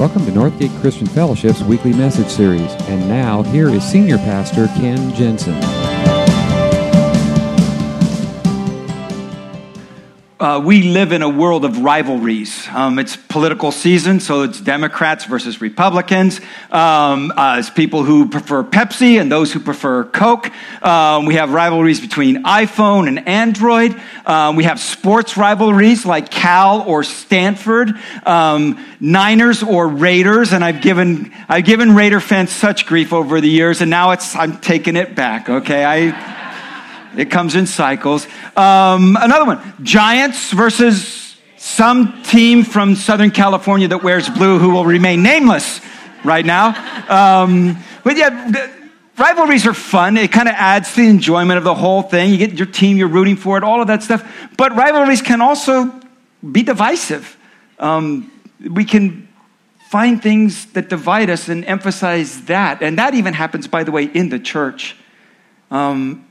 Welcome to Northgate Christian Fellowship's weekly message series. And now, here is Senior Pastor Ken Jensen. Uh, we live in a world of rivalries. Um, it's political season, so it's Democrats versus Republicans. Um, uh, it's people who prefer Pepsi and those who prefer Coke. Um, we have rivalries between iPhone and Android. Um, we have sports rivalries like Cal or Stanford, um, Niners or Raiders. And I've given I've given Raider fans such grief over the years, and now it's I'm taking it back. Okay, I. It comes in cycles. Um, another one Giants versus some team from Southern California that wears blue who will remain nameless right now. Um, but yeah, rivalries are fun. It kind of adds to the enjoyment of the whole thing. You get your team, you're rooting for it, all of that stuff. But rivalries can also be divisive. Um, we can find things that divide us and emphasize that. And that even happens, by the way, in the church. Um,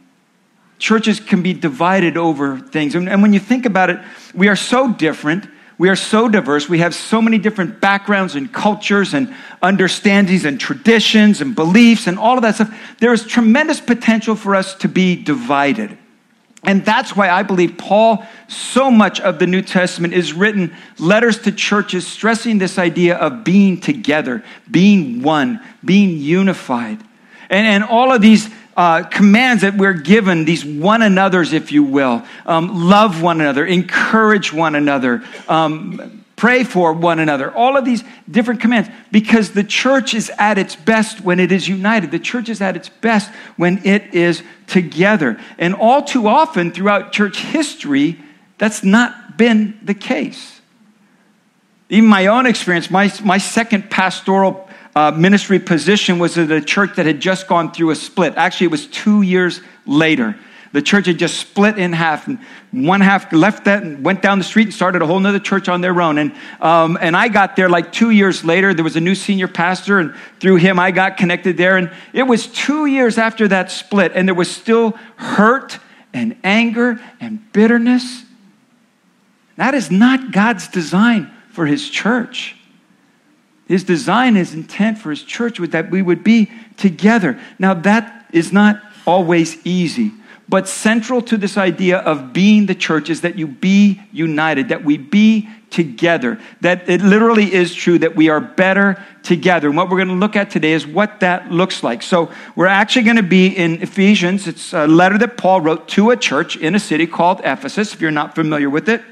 churches can be divided over things. And, and, when you think about it, we are so different. We are so diverse. We have so many different backgrounds and cultures and understandings and traditions and beliefs and all of that stuff. There is tremendous potential for us to be divided. And that's why I believe Paul, so much of the New Testament is written letters to churches stressing this idea of being together, being one, being unified. And, and all of these uh, commands that we're given, these one another's, if you will. Um, love one another, encourage one another, um, pray for one another. All of these different commands, because the church is at its best when it is united. The church is at its best when it is together. And all too often throughout church history, that's not been the case. Even my own experience, my, my second pastoral uh, ministry position was at a church that had just gone through a split. Actually, it was two years later. The church had just split in half, and one half left that and went down the street and started a whole other church on their own. And, um, and I got there like two years later. There was a new senior pastor, and through him, I got connected there. And it was two years after that split, and there was still hurt and anger and bitterness. That is not God's design for his church. His design, his intent for his church was that we would be together. Now, that is not always easy, but central to this idea of being the church is that you be united, that we be together, that it literally is true that we are better together. And what we're going to look at today is what that looks like. So, we're actually going to be in Ephesians. It's a letter that Paul wrote to a church in a city called Ephesus, if you're not familiar with it.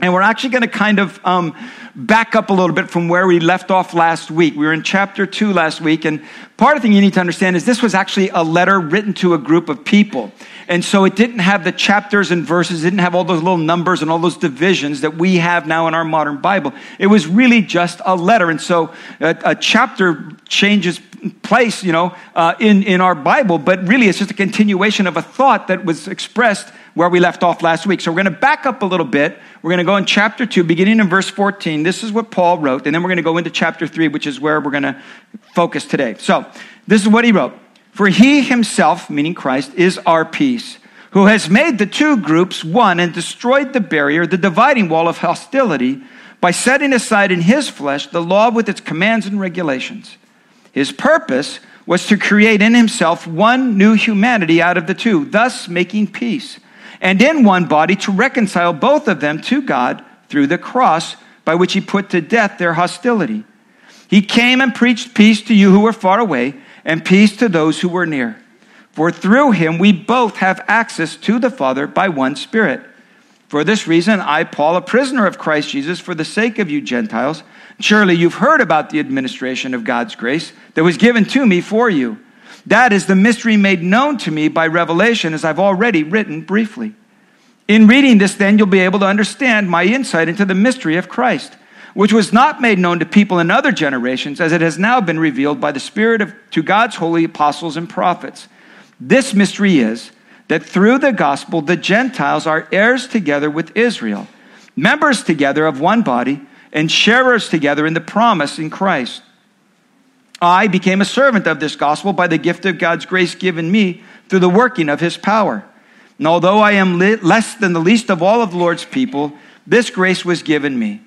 And we're actually going to kind of um, back up a little bit from where we left off last week. We were in chapter two last week, and part of the thing you need to understand is this was actually a letter written to a group of people. And so it didn't have the chapters and verses, it didn't have all those little numbers and all those divisions that we have now in our modern Bible. It was really just a letter. And so a, a chapter changes place, you know, uh, in, in our Bible, but really it's just a continuation of a thought that was expressed where we left off last week. So we're going to back up a little bit. We're going to go in chapter 2, beginning in verse 14. This is what Paul wrote. And then we're going to go into chapter 3, which is where we're going to focus today. So this is what he wrote For he himself, meaning Christ, is our peace, who has made the two groups one and destroyed the barrier, the dividing wall of hostility, by setting aside in his flesh the law with its commands and regulations. His purpose was to create in himself one new humanity out of the two, thus making peace and in one body to reconcile both of them to God through the cross by which he put to death their hostility. He came and preached peace to you who were far away and peace to those who were near. For through him we both have access to the Father by one Spirit. For this reason, I, Paul, a prisoner of Christ Jesus, for the sake of you Gentiles, surely you've heard about the administration of God's grace that was given to me for you. That is the mystery made known to me by revelation, as I've already written briefly. In reading this, then, you'll be able to understand my insight into the mystery of Christ, which was not made known to people in other generations, as it has now been revealed by the Spirit of, to God's holy apostles and prophets. This mystery is that through the gospel, the Gentiles are heirs together with Israel, members together of one body, and sharers together in the promise in Christ. I became a servant of this gospel by the gift of God's grace given me through the working of his power. And although I am less than the least of all of the Lord's people, this grace was given me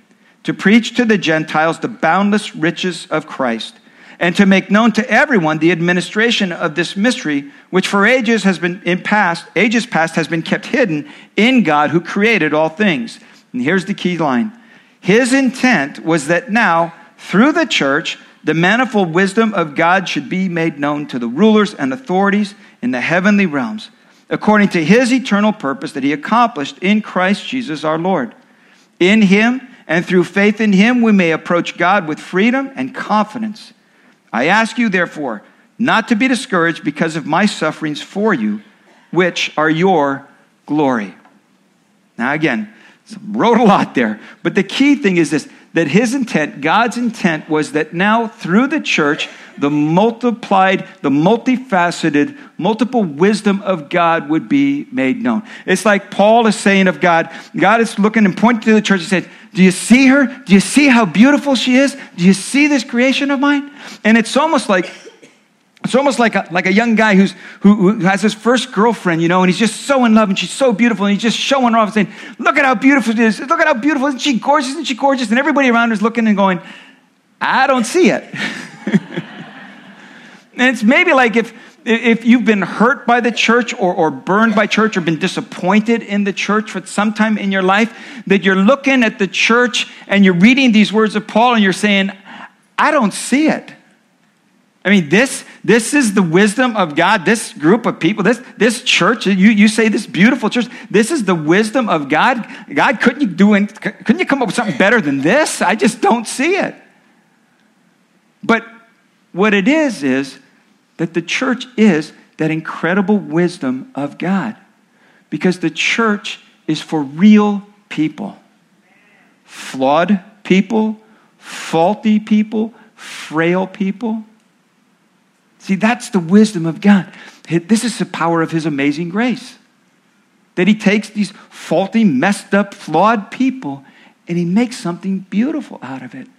to preach to the Gentiles the boundless riches of Christ, and to make known to everyone the administration of this mystery, which for ages has been in past, ages past has been kept hidden in God who created all things. And here's the key line. His intent was that now, through the church, the manifold wisdom of God should be made known to the rulers and authorities in the heavenly realms, according to his eternal purpose that he accomplished in Christ Jesus our Lord. In him, and through faith in him we may approach God with freedom and confidence. I ask you, therefore, not to be discouraged because of my sufferings for you, which are your glory. Now, again, wrote a lot there, but the key thing is this that his intent, God's intent, was that now through the church, the multiplied, the multifaceted, multiple wisdom of God would be made known. It's like Paul is saying of God, God is looking and pointing to the church and said, Do you see her? Do you see how beautiful she is? Do you see this creation of mine? And it's almost like it's almost like a, like a young guy who's, who, who, has his first girlfriend, you know, and he's just so in love and she's so beautiful and he's just showing her off and saying, Look at how beautiful she is. Look at how beautiful. Isn't she gorgeous? Isn't she gorgeous? And everybody around her is looking and going, I don't see it. and it's maybe like if, if you've been hurt by the church or, or burned by church or been disappointed in the church for some time in your life, that you're looking at the church and you're reading these words of Paul and you're saying, I don't see it. I mean, this, this is the wisdom of God. This group of people, this, this church, you, you say this beautiful church, this is the wisdom of God. God, couldn't you do it, couldn't you come up with something better than this? I just don't see it. But what it is, is that the church is that incredible wisdom of God. Because the church is for real people. Flawed people, faulty people, frail people See, that's the wisdom of God. This is the power of His amazing grace. That He takes these faulty, messed up, flawed people and He makes something beautiful out of it.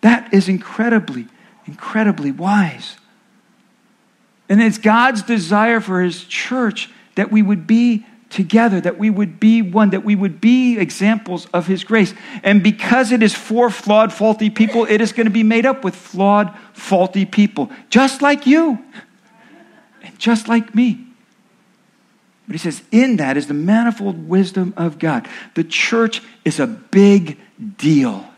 That is incredibly, incredibly wise. And it's God's desire for His church that we would be together, that we would be one, that we would be examples of His grace. And because it is for flawed, faulty people, it is going to be made up with flawed, faulty people, just like you and just like me. But he says, in that is the manifold wisdom of God. The church is a big deal.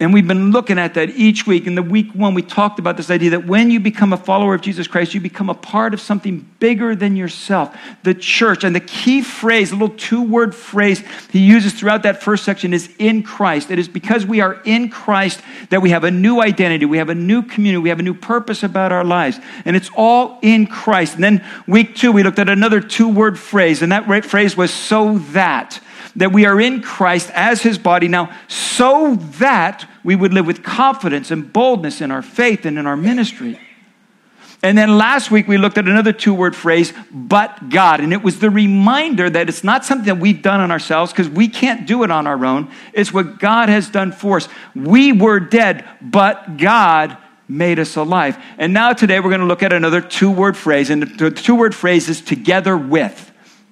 And we've been looking at that each week. In the week one, we talked about this idea that when you become a follower of Jesus Christ, you become a part of something bigger than yourself, the church. And the key phrase, a little two word phrase he uses throughout that first section is in Christ. It is because we are in Christ that we have a new identity, we have a new community, we have a new purpose about our lives. And it's all in Christ. And then week two, we looked at another two word phrase, and that phrase was so that that we are in Christ as his body now, so that we would live with confidence and boldness in our faith and in our ministry. And then last week we looked at another two word phrase, but God. And it was the reminder that it's not something that we've done on ourselves because we can't do it on our own. It's what God has done for us. We were dead, but God made us alive. And now today we're going to look at another two word phrase. And the two word phrase is together with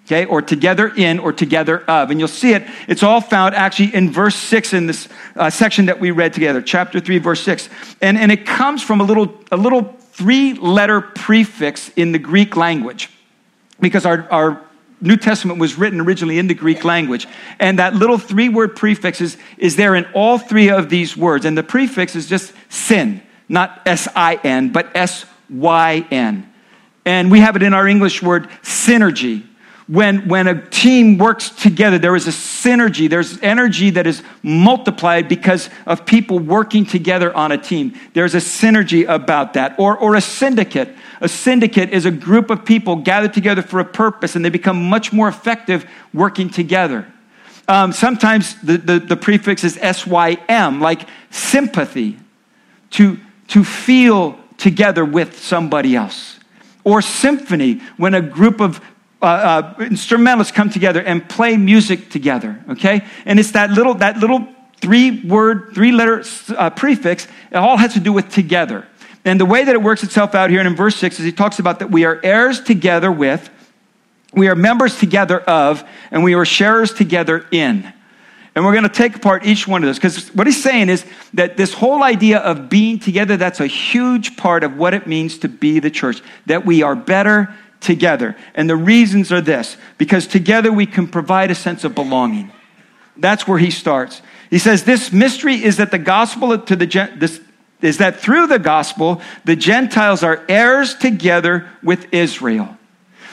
okay, or together in or together of. And you'll see it, it's all found actually in verse 6 in this uh, section that we read together, chapter 3, verse 6. And, and it comes from a little, a little three letter prefix in the Greek language because our, our New Testament was written originally in the Greek language. And that little three word prefix is, is there in all three of these words. And the prefix is just sin, not S I N, but S Y N. And we have it in our English word synergy when, when a team works together, there is a synergy. There's energy that is multiplied because of people working together on a team. There's a synergy about that. Or, or a syndicate. A syndicate is a group of people gathered together for a purpose and they become much more effective working together. Um, sometimes the, the, the prefix is SYM, like sympathy, to, to feel together with somebody else. Or symphony, when a group of uh, uh, instrumentalists come together and play music together, okay? And it's that little, that little three word, three letter uh, prefix. It all has to do with together. And the way that it works itself out here in verse 6 is he talks about that we are heirs together with, we are members together of, and we are sharers together in. And we're going to take apart each one of those because what he's saying is that this whole idea of being together, that's a huge part of what it means to be the church, that we are better together. And the reasons are this because together we can provide a sense of belonging. That's where he starts. He says, This mystery is that the gospel to the this, is that through the gospel, the Gentiles are heirs together with Israel.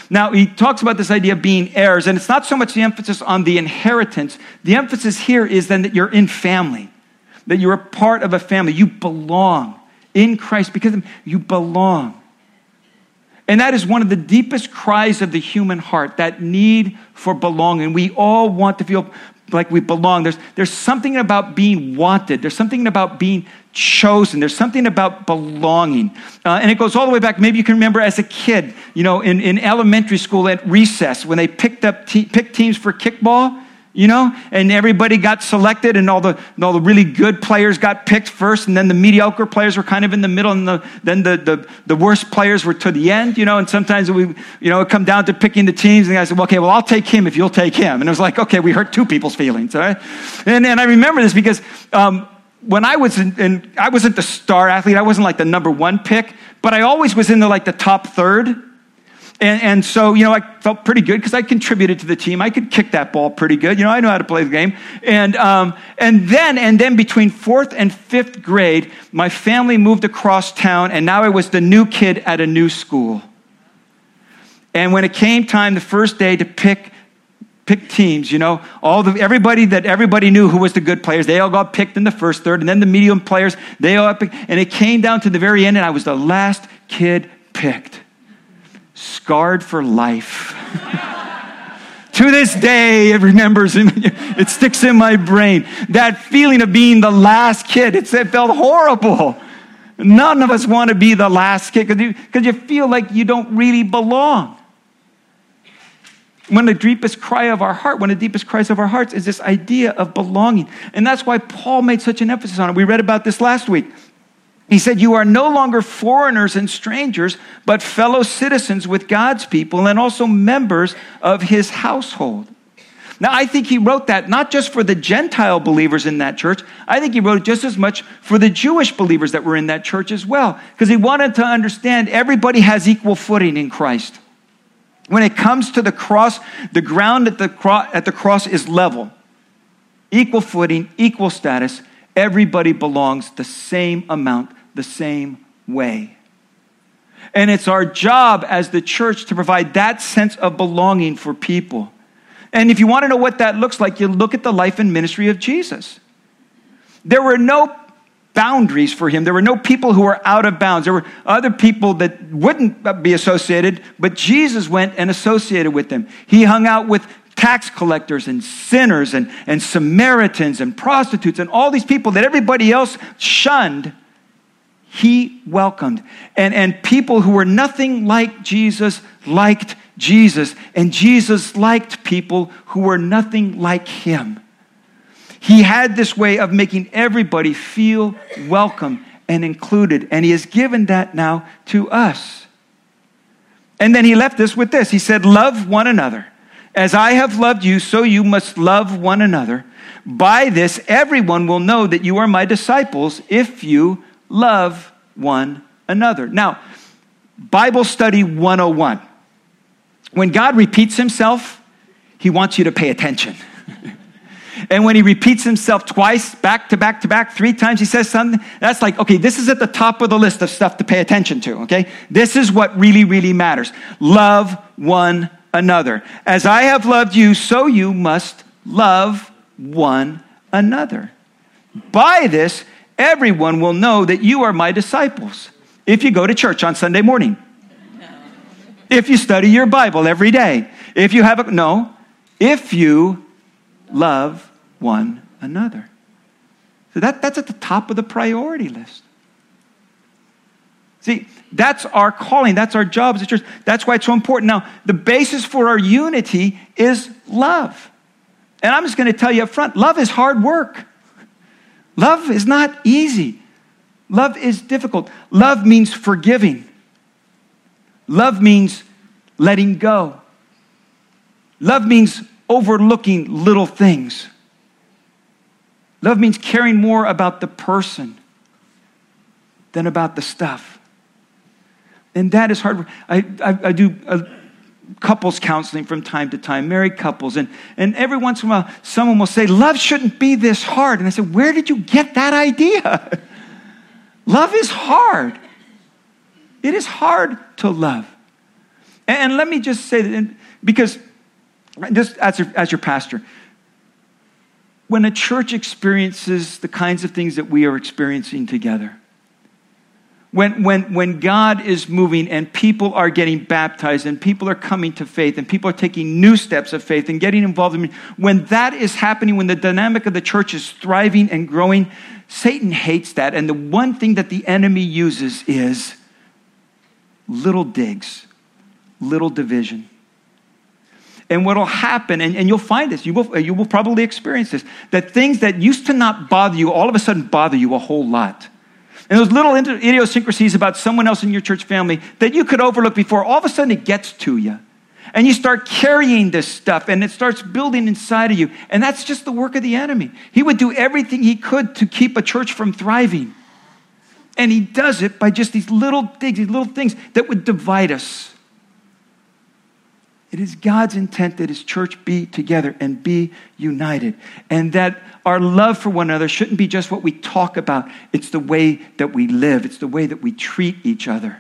Now, he talks about this idea of being heirs, and it's not so much the emphasis on the inheritance. The emphasis here is then that you're in family, that you're a part of a family. You belong in Christ because you belong. And that is one of the deepest cries of the human heart, that need for belonging. We all want to feel like we belong. There's, there's something about being wanted, there's something about being chosen, there's something about belonging. Uh, and it goes all the way back. Maybe you can remember as a kid, you know, in, in elementary school at recess when they picked up te- picked teams for kickball you know, and everybody got selected, and all the, and all the really good players got picked first, and then the mediocre players were kind of in the middle, and the, then the, the, the worst players were to the end, you know, and sometimes we, you know, it come down to picking the teams, and I said, well, okay, well, I'll take him if you'll take him. And it was like, okay, we hurt two people's feelings, all right? And, and I remember this because um, when I was in, in, I wasn't the star athlete, I wasn't like the number one pick, but I always was in the like the top third. And, and so, you know, I felt pretty good because I contributed to the team. I could kick that ball pretty good. You know, I know how to play the game. And, um, and then, and then between fourth and fifth grade, my family moved across town, and now I was the new kid at a new school. And when it came time the first day to pick pick teams, you know, all the everybody that everybody knew who was the good players, they all got picked in the first third, and then the medium players, they all picked, and it came down to the very end, and I was the last kid picked scarred for life. to this day, it remembers, it sticks in my brain. That feeling of being the last kid, it felt horrible. None of us want to be the last kid because you, you feel like you don't really belong. One of the deepest cry of our heart, one of the deepest cries of our hearts is this idea of belonging. And that's why Paul made such an emphasis on it. We read about this last week. He said, You are no longer foreigners and strangers, but fellow citizens with God's people and also members of his household. Now, I think he wrote that not just for the Gentile believers in that church, I think he wrote it just as much for the Jewish believers that were in that church as well, because he wanted to understand everybody has equal footing in Christ. When it comes to the cross, the ground at the, cro- at the cross is level, equal footing, equal status. Everybody belongs the same amount the same way. And it's our job as the church to provide that sense of belonging for people. And if you want to know what that looks like, you look at the life and ministry of Jesus. There were no boundaries for him. There were no people who were out of bounds. There were other people that wouldn't be associated, but Jesus went and associated with them. He hung out with tax collectors and sinners and, and Samaritans and prostitutes and all these people that everybody else shunned he welcomed. And, and people who were nothing like Jesus liked Jesus, and Jesus liked people who were nothing like him. He had this way of making everybody feel welcome and included, and he has given that now to us. And then he left us with this He said, Love one another. As I have loved you, so you must love one another. By this, everyone will know that you are my disciples if you love one another. Now, Bible study 101. When God repeats himself, he wants you to pay attention. and when he repeats himself twice, back to back to back, three times, he says something, that's like, okay, this is at the top of the list of stuff to pay attention to, okay? This is what really, really matters. Love one another. As I have loved you, so you must love one another. By this, everyone will know that you are my disciples if you go to church on Sunday morning. If you study your Bible every day. If you have a, no, if you love one another. So that, that's at the top of the priority list. See, that's our calling. That's our job as a church. That's why it's so important. Now, the basis for our unity is love. And I'm just going to tell you up front love is hard work. Love is not easy. Love is difficult. Love means forgiving. Love means letting go. Love means overlooking little things. Love means caring more about the person than about the stuff. And that is hard. I, I, I do couples counseling from time to time, married couples, and, and every once in a while, someone will say, Love shouldn't be this hard. And I said, Where did you get that idea? love is hard. It is hard to love. And, and let me just say that, because just as your, as your pastor, when a church experiences the kinds of things that we are experiencing together, when, when, when God is moving and people are getting baptized and people are coming to faith and people are taking new steps of faith and getting involved in when that is happening, when the dynamic of the church is thriving and growing, Satan hates that. And the one thing that the enemy uses is little digs, little division. And what will happen, and, and you'll find this, you will, you will probably experience this, that things that used to not bother you all of a sudden bother you a whole lot. And those little idiosyncrasies about someone else in your church family that you could overlook before, all of a sudden it gets to you. And you start carrying this stuff and it starts building inside of you. And that's just the work of the enemy. He would do everything he could to keep a church from thriving. And he does it by just these little things, these little things that would divide us. It is God's intent that his church be together and be united. And that our love for one another shouldn't be just what we talk about, it's the way that we live, it's the way that we treat each other.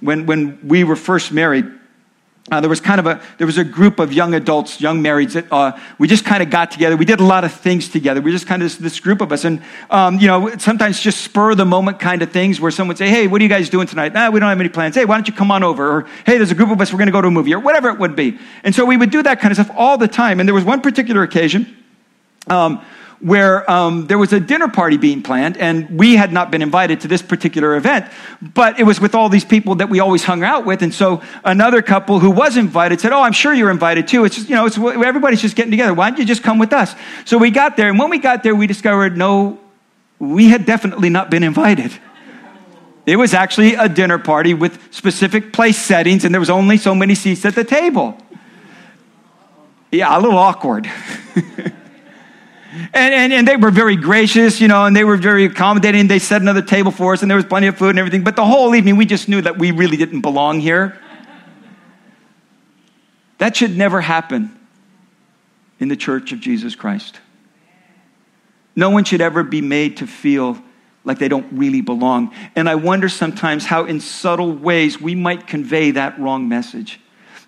When, when we were first married, uh, there was kind of a there was a group of young adults young marrieds that uh, we just kind of got together. We did a lot of things together. We just kind of this, this group of us. And um, you know sometimes just spur the moment kind of things where someone would say hey what are you guys doing tonight? Nah, we don't have any plans. Hey why don't you come on over? Or hey there's a group of us we're going to go to a movie or whatever it would be. And so we would do that kind of stuff all the time. And there was one particular occasion um, where um, there was a dinner party being planned, and we had not been invited to this particular event, but it was with all these people that we always hung out with. And so another couple who was invited said, "Oh, I'm sure you're invited too. It's just, you know, it's, everybody's just getting together. Why don't you just come with us?" So we got there, and when we got there, we discovered no, we had definitely not been invited. It was actually a dinner party with specific place settings, and there was only so many seats at the table. Yeah, a little awkward. And, and, and, they were very gracious, you know, and they were very accommodating. They set another table for us, and there was plenty of food and everything. But the whole evening, we just knew that we really didn't belong here. That should never happen in the church of Jesus Christ. No one should ever be made to feel like they don't really belong. And I wonder sometimes how, in subtle ways, we might convey that wrong message.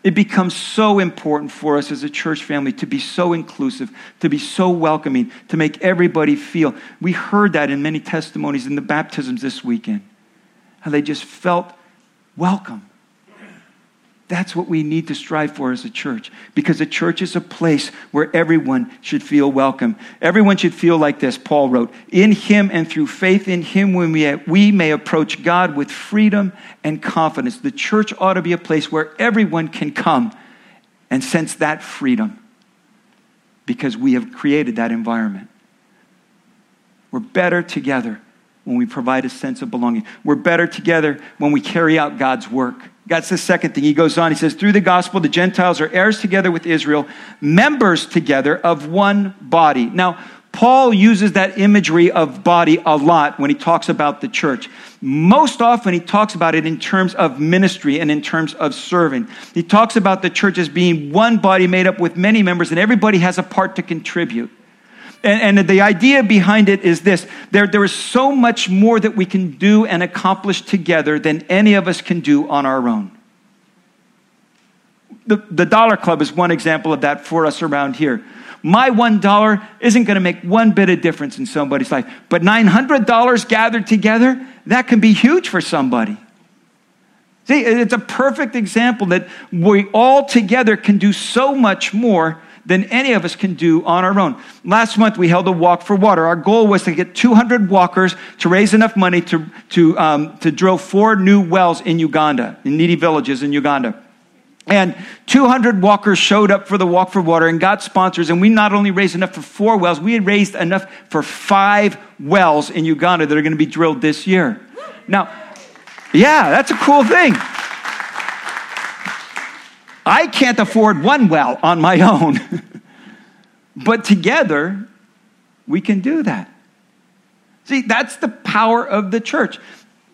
It becomes so important for us as a church family to be so inclusive, to be so welcoming, to make everybody feel. We heard that in many testimonies in the baptisms this weekend, how they just felt welcome. That's what we need to strive for as a church because a church is a place where everyone should feel welcome. Everyone should feel like this, Paul wrote. In him and through faith in him, we, we may approach God with freedom and confidence. The church ought to be a place where everyone can come and sense that freedom because we have created that environment. We're better together when we provide a sense of belonging. We're better together when we carry out God's work. That's the second thing. He goes on, he says, Through the gospel, the Gentiles are heirs together with Israel, members together of one body. Now, Paul uses that imagery of body a lot when he talks about the church. Most often, he talks about it in terms of ministry and in terms of serving. He talks about the church as being one body made up with many members, and everybody has a part to contribute. And, and, the idea behind it is this there, there is so much more that we can do and accomplish together than any of us can do on our own. The, the Dollar Club is one example of that for us around here. My one dollar isn't going to make one bit of difference in somebody's life, but $900 gathered together, that can be huge for somebody. See, it's a perfect example that we all together can do so much more than any of us can do on our own. Last month, we held a walk for water. Our goal was to get 200 walkers to raise enough money to, to, um, to drill four new wells in Uganda, in needy villages in Uganda. And 200 walkers showed up for the Walk for Water and got sponsors. And we not only raised enough for four wells, we had raised enough for five wells in Uganda that are going to be drilled this year. Now, yeah, that's a cool thing. I can't afford one well on my own. but together, we can do that. See, that's the power of the church.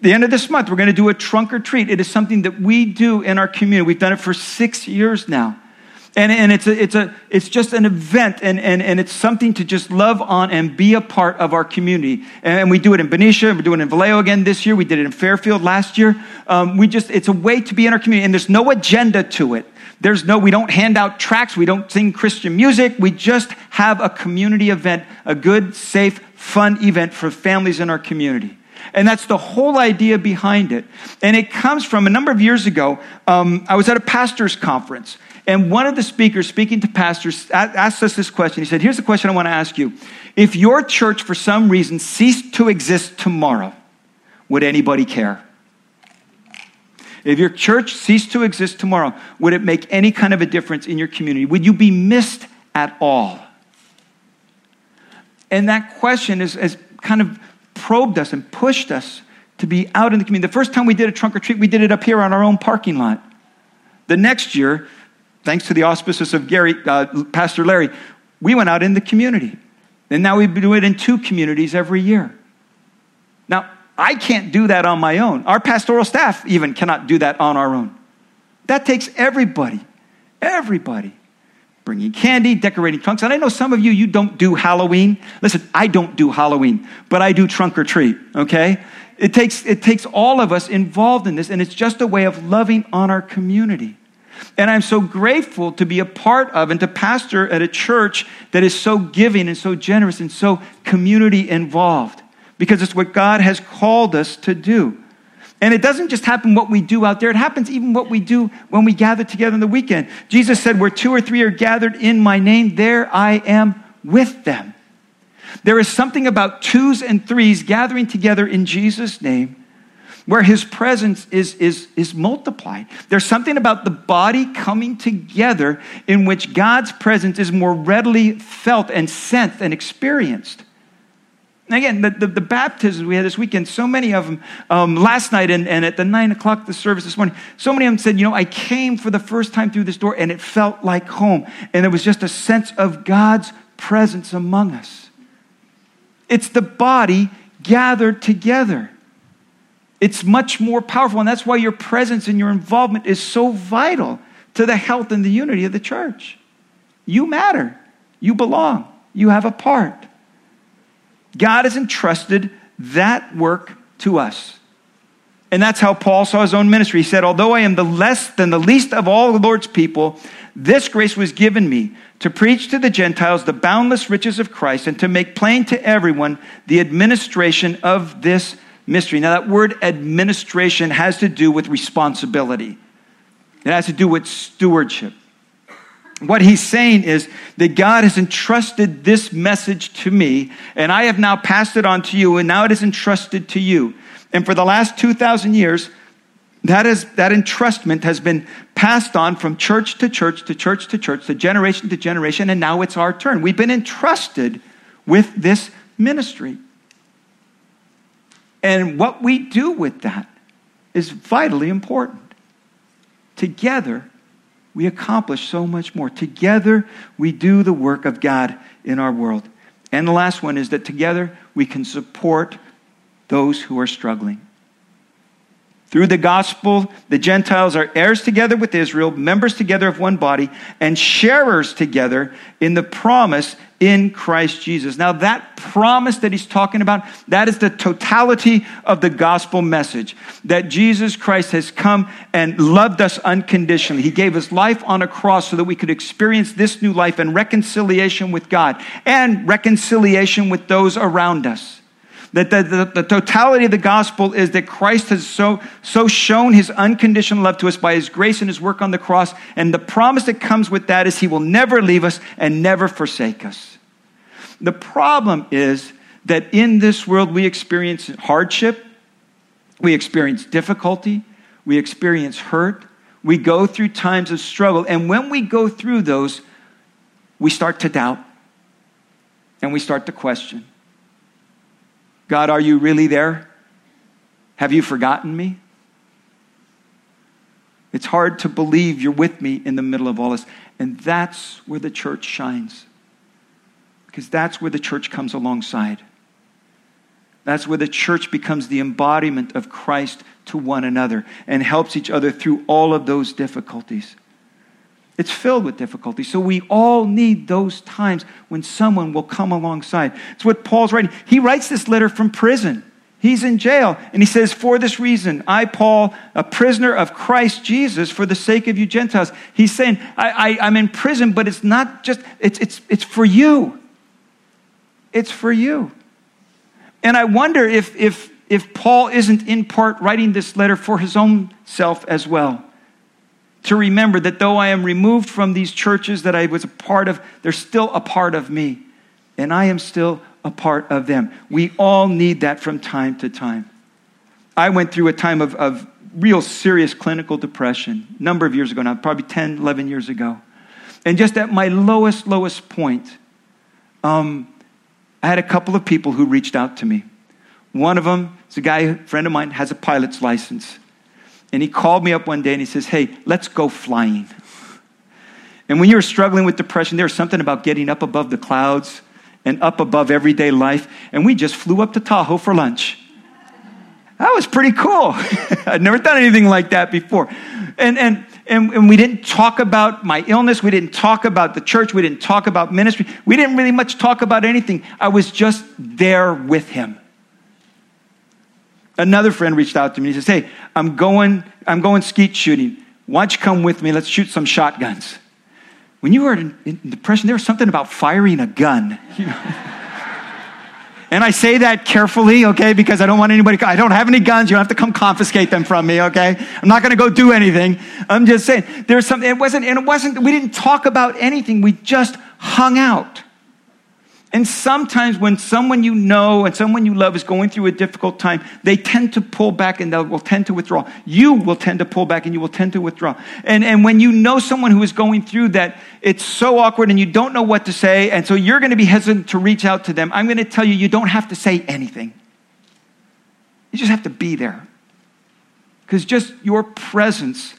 The end of this month, we're going to do a trunk or treat. It is something that we do in our community. We've done it for six years now. And, and it's, a, it's, a, it's just an event, and, and, and it's something to just love on and be a part of our community. And we do it in Benicia, we're doing it in Vallejo again this year, we did it in Fairfield last year. Um, we just, it's a way to be in our community, and there's no agenda to it. There's no, we don't hand out tracts, we don't sing Christian music, we just have a community event, a good, safe, fun event for families in our community. And that's the whole idea behind it. And it comes from a number of years ago. Um, I was at a pastor's conference, and one of the speakers speaking to pastors asked us this question. He said, Here's the question I want to ask you. If your church, for some reason, ceased to exist tomorrow, would anybody care? If your church ceased to exist tomorrow, would it make any kind of a difference in your community? Would you be missed at all? And that question has, has kind of probed us and pushed us to be out in the community. The first time we did a trunk or treat, we did it up here on our own parking lot. The next year, thanks to the auspices of Gary, uh, Pastor Larry, we went out in the community. And now we do it in two communities every year. Now, I can't do that on my own. Our pastoral staff even cannot do that on our own. That takes everybody, everybody. Bringing candy, decorating trunks. And I know some of you, you don't do Halloween. Listen, I don't do Halloween, but I do trunk or treat, okay? It takes, it takes all of us involved in this, and it's just a way of loving on our community. And I'm so grateful to be a part of and to pastor at a church that is so giving and so generous and so community involved because it's what God has called us to do. And it doesn't just happen what we do out there, it happens even what we do when we gather together on the weekend. Jesus said, Where two or three are gathered in my name, there I am with them. There is something about twos and threes gathering together in Jesus' name where his presence is, is, is multiplied. There's something about the body coming together in which God's presence is more readily felt and sensed and experienced. And again, the, the, the, baptisms we had this weekend, so many of them, um, last night and, and at the nine o'clock the service this morning, so many of them said, you know, I came for the first time through this door and it felt like home. And there was just a sense of God's presence among us. It's the body gathered together. It's much more powerful, and that's why your presence and your involvement is so vital to the health and the unity of the church. You matter. You belong. You have a part. God has entrusted that work to us. And that's how Paul saw his own ministry. He said, Although I am the less than the least of all the Lord's people, this grace was given me to preach to the Gentiles the boundless riches of Christ and to make plain to everyone the administration of this mystery. Now, that word administration has to do with responsibility, it has to do with stewardship. What he's saying is that God has entrusted this message to me, and I have now passed it on to you, and now it is entrusted to you. And for the last 2,000 years, that, is, that entrustment has been passed on from church to church to church to church, to generation to generation, and now it's our turn. We've been entrusted with this ministry. And what we do with that is vitally important. Together, we accomplish so much more. Together, we do the work of God in our world. And the last one is that together we can support those who are struggling. Through the gospel, the Gentiles are heirs together with Israel, members together of one body, and sharers together in the promise in Christ Jesus. Now, that promise that he's talking about, that is the totality of the gospel message that Jesus Christ has come and loved us unconditionally. He gave his life on a cross so that we could experience this new life and reconciliation with God and reconciliation with those around us. That the, the, the, totality of the gospel is that Christ has so, so shown his unconditional love to us by his grace and his work on the cross. And the promise that comes with that is he will never leave us and never forsake us. The problem is that in this world we experience hardship, we experience difficulty, we experience hurt, we go through times of struggle. And when we go through those, we start to doubt and we start to question. God, are you really there? Have you forgotten me? It's hard to believe you're with me in the middle of all this. And that's where the church shines. because that's where the church comes alongside. That's where the church becomes the embodiment of Christ to one another and helps each other through all of those difficulties. It's filled with difficulty. So we all need those times when someone will come alongside. It's what Paul's writing. He writes this letter from prison. He's in jail. And he says, For this reason, I, Paul, a prisoner of Christ Jesus, for the sake of you Gentiles. He's saying, I, am in prison, but it's not just, it's, it's, it's for you. It's for you. And I wonder if, if, if Paul isn't in part writing this letter for his own self as well to remember that though I am removed from these churches that I was a part of, they're still a part of me. And I am still a part of them. We all need that from time to time. I went through a time of, of real serious clinical depression a number of years ago now, probably 10, 11 years ago. And just at my lowest, lowest point, um, I had a couple of people who reached out to me. One of them is a guy, a friend of mine, has a pilot's license. And he called me up one day and he says, Hey, let's go flying. And when you're struggling with depression, there's something about getting up above the clouds and up above everyday life. And we just flew up to Tahoe for lunch. That was pretty cool. I'd never done anything like that before. And, and, and, and, we didn't talk about my illness. We didn't talk about the church. We didn't talk about ministry. We didn't really much talk about anything. I was just there with him. Another friend reached out to me. He says, Hey, I'm going, I'm going skeet shooting. Why don't you come with me? Let's shoot some shotguns. When you were in, depression, there was something about firing a gun. And I say that carefully, okay, because I don't want anybody, I don't have any guns. You don't have to come confiscate them from me, okay? I'm not going to go do anything. I'm just saying, there's something, it wasn't, and it wasn't, we didn't talk about anything. We just hung out. And sometimes when someone you know and someone you love is going through a difficult time, they tend to pull back and they will tend to withdraw. You will tend to pull back and you will tend to withdraw. And, and when you know someone who is going through that, it's so awkward and you don't know what to say, and so you're going to be hesitant to reach out to them, I'm going to tell you, you don't have to say anything. You just have to be there. Because just your presence,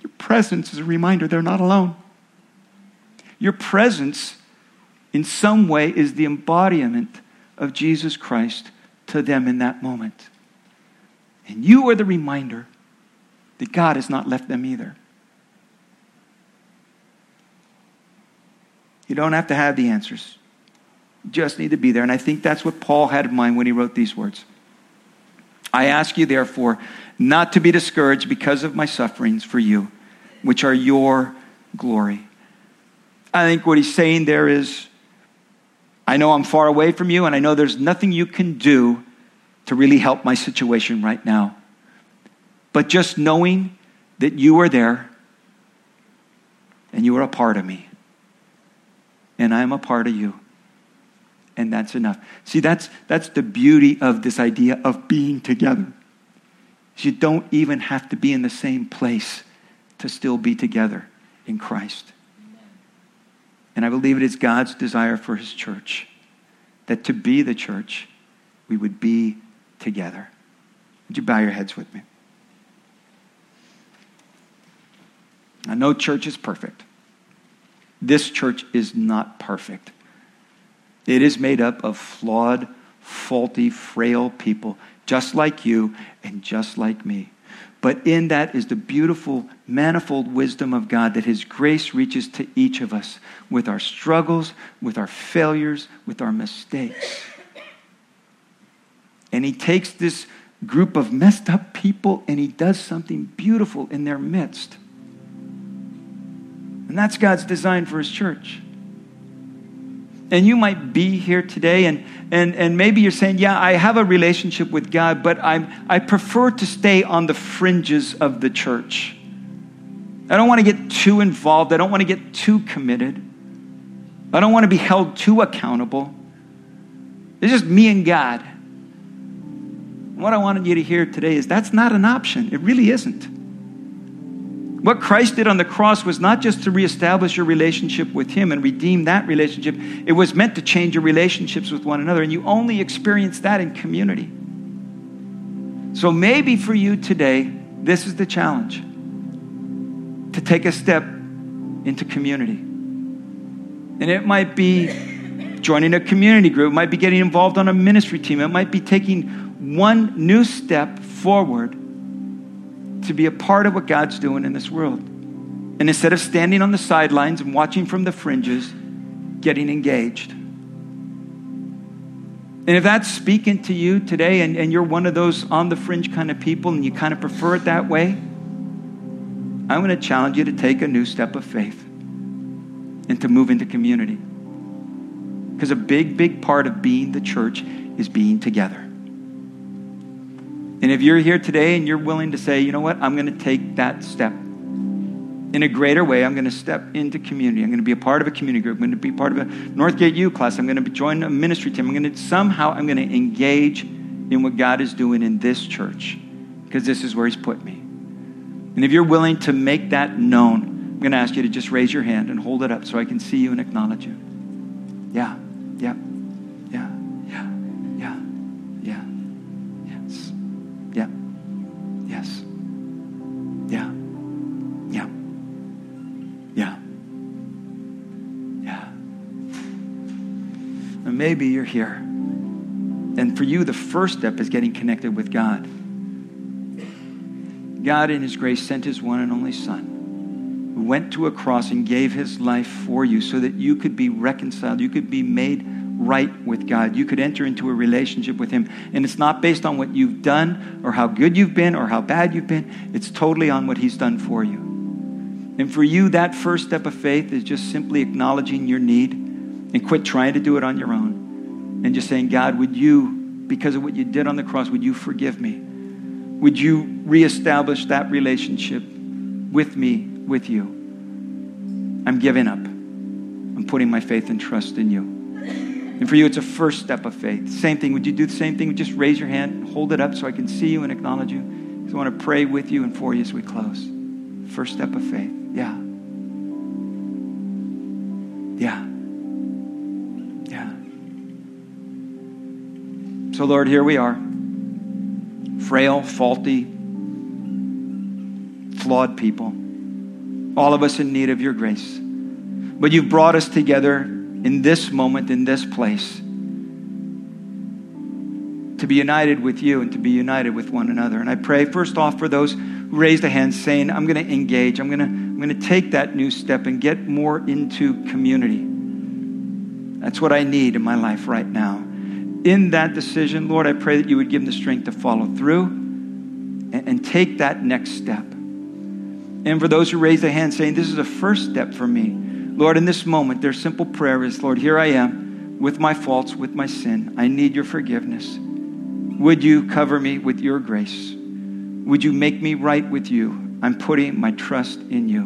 your presence is a reminder they're not alone. Your presence in some way is the embodiment of Jesus Christ to them in that moment. And you are the reminder that God has not left them either. You don't have to have the answers. You just need to be there. And I think that's what Paul had in mind when he wrote these words. I ask you, therefore, not to be discouraged because of my sufferings for you, which are your glory. I think what he's saying there is I know I'm far away from you, and I know there's nothing you can do to really help my situation right now. But just knowing that you are there and you are a part of me, and I'm a part of you. And that's enough. See, that's, that's the beauty of this idea of being together. You don't even have to be in the same place to still be together in Christ. And I believe it is God's desire for his church that to be the church, we would be together. Would you bow your heads with me? Now, no church is perfect. This church is not perfect. It is made up of flawed, faulty, frail people, just like you and just like me. But in that is the beautiful, manifold wisdom of God that His grace reaches to each of us with our struggles, with our failures, with our mistakes. And He takes this group of messed up people and He does something beautiful in their midst. And that's God's design for His church. And you might be here today, and, and, and maybe you're saying, Yeah, I have a relationship with God, but I'm, I prefer to stay on the fringes of the church. I don't want to get too involved. I don't want to get too committed. I don't want to be held too accountable. It's just me and God. What I wanted you to hear today is that's not an option. It really isn't. What Christ did on the cross was not just to reestablish your relationship with Him and redeem that relationship, it was meant to change your relationships with one another. And you only experience that in community. So maybe for you today, this is the challenge to take a step into community. And it might be joining a community group, it might be getting involved on a ministry team, it might be taking one new step forward to be a part of what God's doing in this world. And instead of standing on the sidelines and watching from the fringes, getting engaged. And if that's speaking to you today and, and you're one of those on the fringe kind of people and you kind of prefer it that way, I'm going to challenge you to take a new step of faith and to move into community. Because a big, big part of being the church is being together. And if you're here today and you're willing to say, you know what, I'm going to take that step in a greater way, I'm going to step into community. I'm going to be a part of a community group. I'm going to be part of a Northgate U class. I'm going to be join a ministry team. I'm going to somehow I'm going to engage in what God is doing in this church because this is where He's put me. And if you're willing to make that known, I'm going to ask you to just raise your hand and hold it up so I can see you and acknowledge you. Yeah, yeah, maybe you're here. And for you, the first step is getting connected with God. God, in His grace, sent His one and only Son, who went to a cross and gave His life for you so that you could be reconciled, you could be made right with God. You could enter into a relationship with Him. And it's not based on what you've done or how good you've been or how bad you've been, it's totally on what He's done for you. And for you, that first step of faith is just simply acknowledging your need and quit trying to do it on your own and just saying, God, would you, because of what you did on the cross, would you forgive me? Would you reestablish that relationship with me, with you? I'm giving up. I'm putting my faith and trust in you. And for you, it's a first step of faith. Same thing. Would you do the same thing? Just raise your hand, hold it up so I can see you and acknowledge you. I want to pray with you and for you as we close. First step of faith. Yeah. So, Lord, here we are frail, faulty, flawed people. All of us in need of your grace. But you've brought us together in this moment, in this place, to be united with you and to be united with one another. And I pray, first off, for those who raised a hand saying, I'm going to engage, I'm going to, I'm going to take that new step and get more into community. That's what I need in my life right now in that decision, Lord, I pray that you would give them the strength to follow through and, and take that next step. And for those who raise their hand saying, This is a first step for me, Lord, in this moment, their simple prayer is, Lord, here I am with my faults, with my sin. I need your forgiveness. Would you cover me with your grace? Would you make me right with you? I'm putting my trust in you.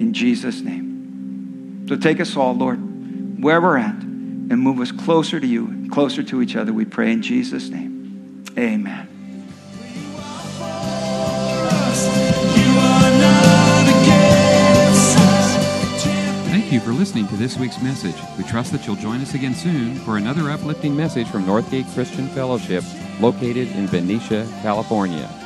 In Jesus' name. So take us all, Lord, where we're at and move us closer to you, closer to each other. We pray in Jesus' name. Amen. Thank you for listening to this week's message. We trust that you'll join us again soon for another uplifting message from Northgate Christian Fellowship, located in Benicia, California.